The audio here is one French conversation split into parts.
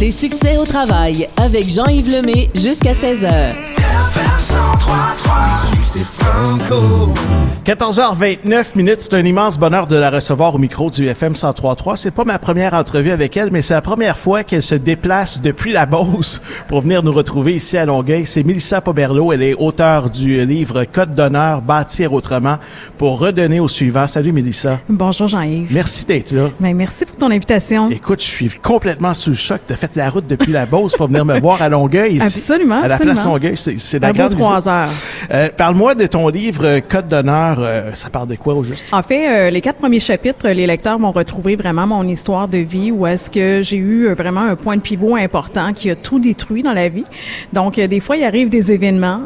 Tes succès au travail avec Jean-Yves Lemay jusqu'à 16h. 14h29 minutes, c'est un immense bonheur de la recevoir au micro du FM 1033. C'est pas ma première entrevue avec elle, mais c'est la première fois qu'elle se déplace depuis la Beauce pour venir nous retrouver ici à Longueuil. C'est Mélissa Poberlo, elle est auteure du livre Code d'honneur, bâtir autrement pour redonner au suivant. Salut Mélissa. Bonjour Jean-Yves. Merci d'être là. Ben, merci pour ton invitation. Écoute, je suis complètement sous le choc. de fait la route depuis la Beauce pour venir me voir à Longueuil ici. Absolument, À la absolument. place Longueuil, c'est la Un grande trois heures. Euh, Parle-moi de ton livre euh, Code d'honneur. Euh, ça parle de quoi au juste? En fait, euh, les quatre premiers chapitres, les lecteurs vont retrouver vraiment mon histoire de vie où est-ce que j'ai eu vraiment un point de pivot important qui a tout détruit dans la vie. Donc, des fois, il arrive des événements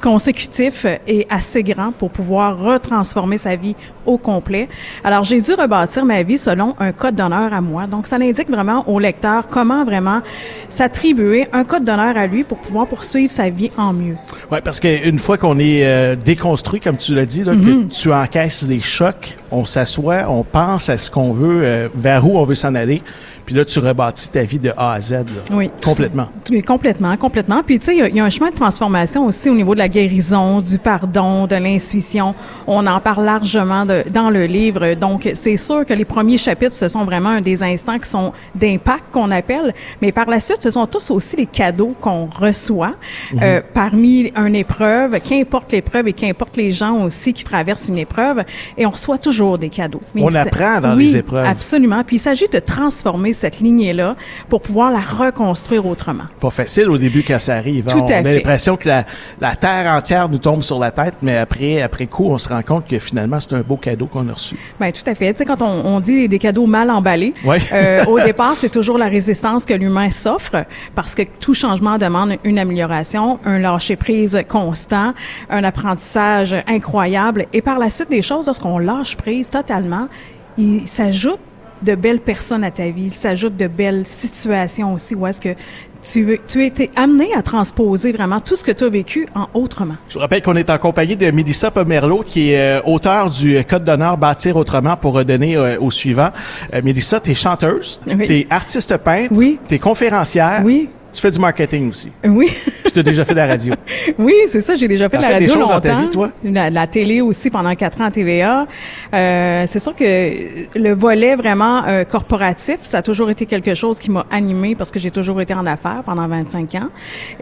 consécutifs et assez grands pour pouvoir retransformer sa vie au complet. Alors, j'ai dû rebâtir ma vie selon un code d'honneur à moi. Donc, ça indique vraiment au lecteur comment vraiment s'attribuer un code d'honneur à lui pour pouvoir poursuivre sa vie en mieux? Ouais, parce qu'une fois qu'on est euh, déconstruit, comme tu l'as dit, là, Mhm. que tu encaisses des chocs, on s'assoit, on pense à ce qu'on veut, euh, vers où on veut s'en aller, puis là, tu rebâtis ta vie de A à Z. là. Oui. Complètement. Oui, complètement, complètement. Puis tu sais, il y a- il y, a un chemin de transformation aussi au niveau de la guérison, du pardon, de l'intuition. On en parle largement de- dans le livre. Donc, c'est sûr que les premiers chapitres, ce sont vraiment des instants qui sont d'impact qu'on appelle, mais par la suite, ce sont tous aussi les cadeaux qu'on reçoit Mhm. euh, parmi une épreuve, qu'importe l'épreuve et qu'importe les gens aussi qui traversent une épreuve, et on reçoit toujours des cadeaux. Mais On apprend dans oui, les épreuves. Absolument. Puis il s'agit de transformer cette lignée-là pour pouvoir la reconstruire autrement. Pas facile au début quand ça arrive. hein. Tout on à a fait. l'impression que la, la terre entière nous tombe sur la tête, mais après, après coup, on se rend compte que finalement, c'est un beau cadeau qu'on a reçu. Ben tout à fait. Tu sais, quand on, on dit des cadeaux mal emballés, Ouais. euh, au départ, c'est toujours la résistance que l'humain s'offre parce que tout changement demande une amélioration, un lâcher-prise constant, un apprentissage incroyable. Et par la suite des choses, lorsqu'on lâche prise totalement, il s'ajoute de belles personnes à ta vie, il s'ajoute de belles situations aussi où est-ce que tu, tu as été amené à transposer vraiment tout ce que tu as vécu en autrement. Je vous rappelle qu'on est en compagnie de Mélissa Pomerleau, qui est euh, auteur du euh, Code d'honneur Bâtir autrement pour redonner euh, au suivant. Euh, Mélissa, t'es chanteuse, Oui. t'es artiste peintre, Oui. t'es conférencière, Oui. Tu fais du marketing aussi. Oui. Tu t'as déjà fait de la radio. Oui, c'est ça. J'ai déjà fait de la fait des radio choses dans longtemps. ta vie, toi? La, la télé aussi pendant quatre ans à TVA. Euh, c'est sûr que le volet vraiment euh, corporatif, ça a toujours été quelque chose qui m'a animé parce que j'ai toujours été en affaires pendant 25 ans.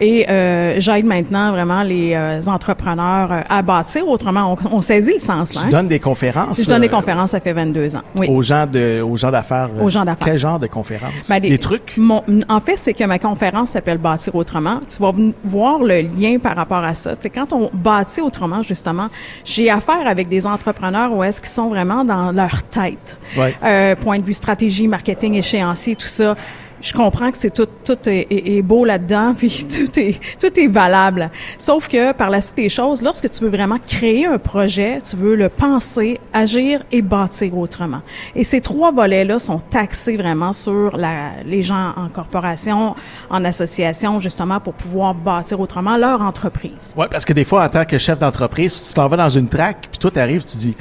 Et euh, j'aide maintenant vraiment les euh, entrepreneurs euh, à bâtir. Autrement, on, on saisit le sens. Là, Tu hein? donnes des conférences. Je donne des euh, conférences, ça fait 22 ans. Oui. Aux gens de, aux gens d'affaires. Aux gens d'affaires. Quel genre de conférences? Ben, des... trucs? Mon, en fait, c'est que ma conférence s'appelle Bâtir autrement. Tu vas voir le lien par rapport à ça. C'est quand on bâtit autrement, justement, j'ai affaire avec des entrepreneurs où est-ce qu'ils sont vraiment dans leur tête. Ouais. Euh, point de vue stratégie, marketing, échéancier, tout ça. Je comprends que c'est tout, tout est, est- est beau là-dedans, puis tout est, tout est valable. Sauf que par la suite des choses, lorsque tu veux vraiment créer un projet, tu veux le penser, agir et bâtir autrement. Et ces trois volets-là sont taxés vraiment sur la, les gens en corporation, en association, justement, pour pouvoir bâtir autrement leur entreprise. Ouais, parce que des fois, en tant que chef d'entreprise, tu t'en vas dans une traque, puis toi, t'arrives, tu dis,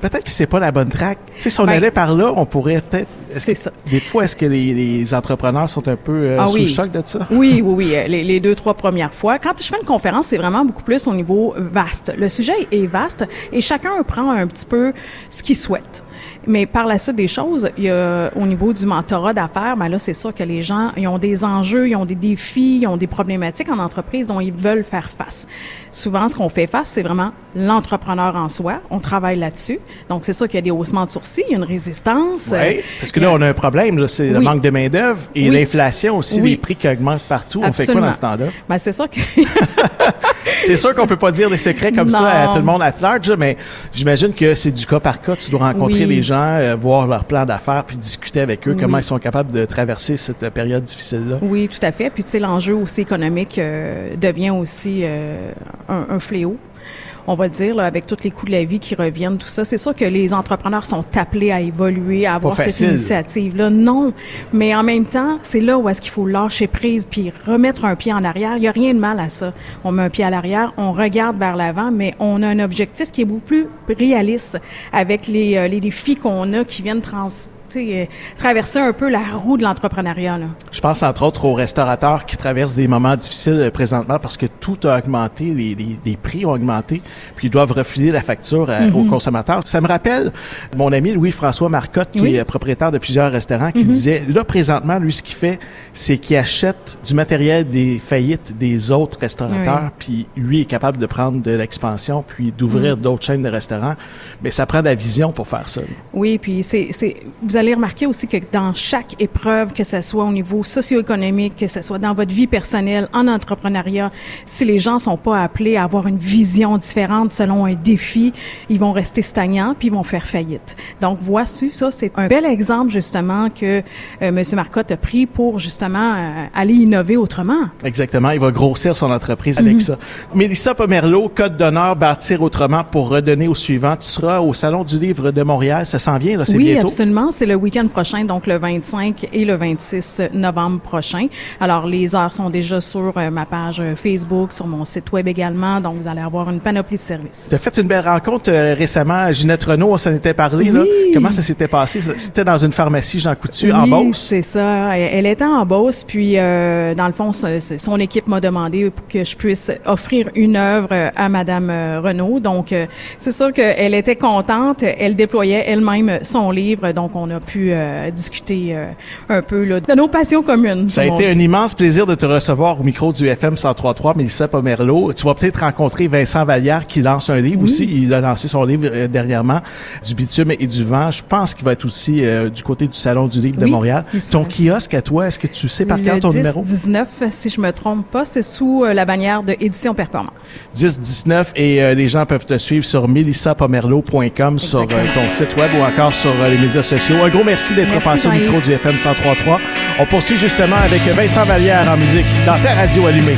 peut-être que c'est pas la bonne traque. Tu sais, si on Ben, allait par là, on pourrait peut-être. c'est ça. Des fois, est-ce que les, les entrepreneurs sont un peu euh, Ah sous oui. le choc de ça? Oui, oui, oui. euh, Les, les deux, trois premières fois. Quand je fais une conférence, c'est vraiment beaucoup plus au niveau vaste. Le sujet est vaste et chacun prend un petit peu ce qu'il souhaite. Mais par la suite des choses, il y a, au niveau du mentorat d'affaires, ben là, c'est sûr que les gens, ils ont des enjeux, ils ont des défis, ils ont des problématiques en entreprise dont ils veulent faire face. Souvent, ce qu'on fait face, c'est vraiment l'entrepreneur en soi. On travaille là-dessus. Donc, c'est sûr qu'il y a des haussements de sourcils, il y a une résistance. Oui, euh, parce que là, on a un problème, là, c'est le manque de main-d'œuvre et Oui. l'inflation aussi, les prix qui augmentent partout. On fait quoi dans ce temps-là? Ben, c'est sûr que C'est sûr qu'on peut pas dire des secrets comme ça à tout le monde à large, mais j'imagine que c'est du cas par cas. Tu dois rencontrer Les gens, euh, voir leur plan d'affaires, puis discuter avec eux Oui. comment ils sont capables de traverser cette euh, période difficile-là. Oui, tout à fait. Puis tu sais, l'enjeu aussi économique euh, devient aussi euh, un, un fléau. On va le dire, là, avec tous les coûts de la vie qui reviennent, tout ça. C'est sûr que les entrepreneurs sont appelés à évoluer, à avoir cette initiative-là. Non. Mais en même temps, c'est là où est-ce qu'il faut lâcher prise puis remettre un pied en arrière. Il n'y a rien de mal à ça. On met un pied à l'arrière, on regarde vers l'avant, mais on a un objectif qui est beaucoup plus réaliste avec les, euh, les défis qu'on a qui viennent trans traverser un peu la roue de l'entrepreneuriat. Je pense entre autres aux restaurateurs qui traversent des moments difficiles présentement parce que tout a augmenté, les, les, prix ont augmenté, puis ils doivent refiler la facture aux mhm. consommateurs. Ça me rappelle mon ami Louis-François Marcotte, qui est propriétaire de plusieurs restaurants, qui mhm. disait, là, présentement, lui, ce qu'il fait, c'est qu'il achète du matériel des faillites des autres restaurateurs, puis lui est capable de prendre de l'expansion, puis d'ouvrir mhm. d'autres chaînes de restaurants. Mais ça prend de la vision pour faire ça. Oui, puis c'est, vous allez remarquer aussi que dans chaque épreuve, que ce soit au niveau socio-économique, que ce soit dans votre vie personnelle, en entrepreneuriat, si les gens sont pas appelés à avoir une vision différente selon un défi, ils vont rester stagnants puis ils vont faire faillite. Donc voici ça, c'est un bel exemple justement que euh, M. Marcotte a pris pour justement euh, aller innover autrement. Exactement, il va grossir son entreprise avec mhm. ça. Mélissa Pomerleau, code d'honneur bâtir autrement pour redonner au suivant. Tu seras au salon du livre de Montréal, ça s'en vient là, c'est oui, bientôt. Oui, absolument, c'est le week-end prochain, donc le 25 et le 26 novembre prochain. Alors les heures sont déjà sur euh, ma page Facebook, sur mon site web également, donc vous allez avoir une panoplie de services. Tu as fait une belle rencontre récemment, Ginette Renault, on s'en était parlé là. Comment ça s'était passé? C'était dans une pharmacie Jean Coutu en Beauce? c'est ça. Elle était en Beauce, puis euh, dans le fond, son équipe m'a demandé pour que je puisse offrir une œuvre à Madame euh, Renault. Donc, euh, c'est sûr qu'elle était contente. Elle déployait elle-même son livre, donc on a pu discuter un peu là, de nos passions communes. Ça a été un immense plaisir de te recevoir au micro du FM 103.3, Mélissa Pomerleau. Tu vas peut-être rencontrer Vincent Vallière qui lance un livre aussi. Il a lancé son livre dernièrement, Du bitume et du vent. Je pense qu'il va être aussi du côté du Salon du Livre de Montréal. Ton kiosque à toi, est-ce que tu sais par cœur ton numéro? 19, si je me trompe pas, c'est sous euh, la bannière de Édition Performance. 10-19 et euh, les gens peuvent te suivre sur melissapomerlo.com sur euh, ton site web ou encore sur les médias sociaux. Un gros merci d'être passé au micro du FM 103.3. On poursuit justement avec Vincent Vallière en musique dans ta radio allumée.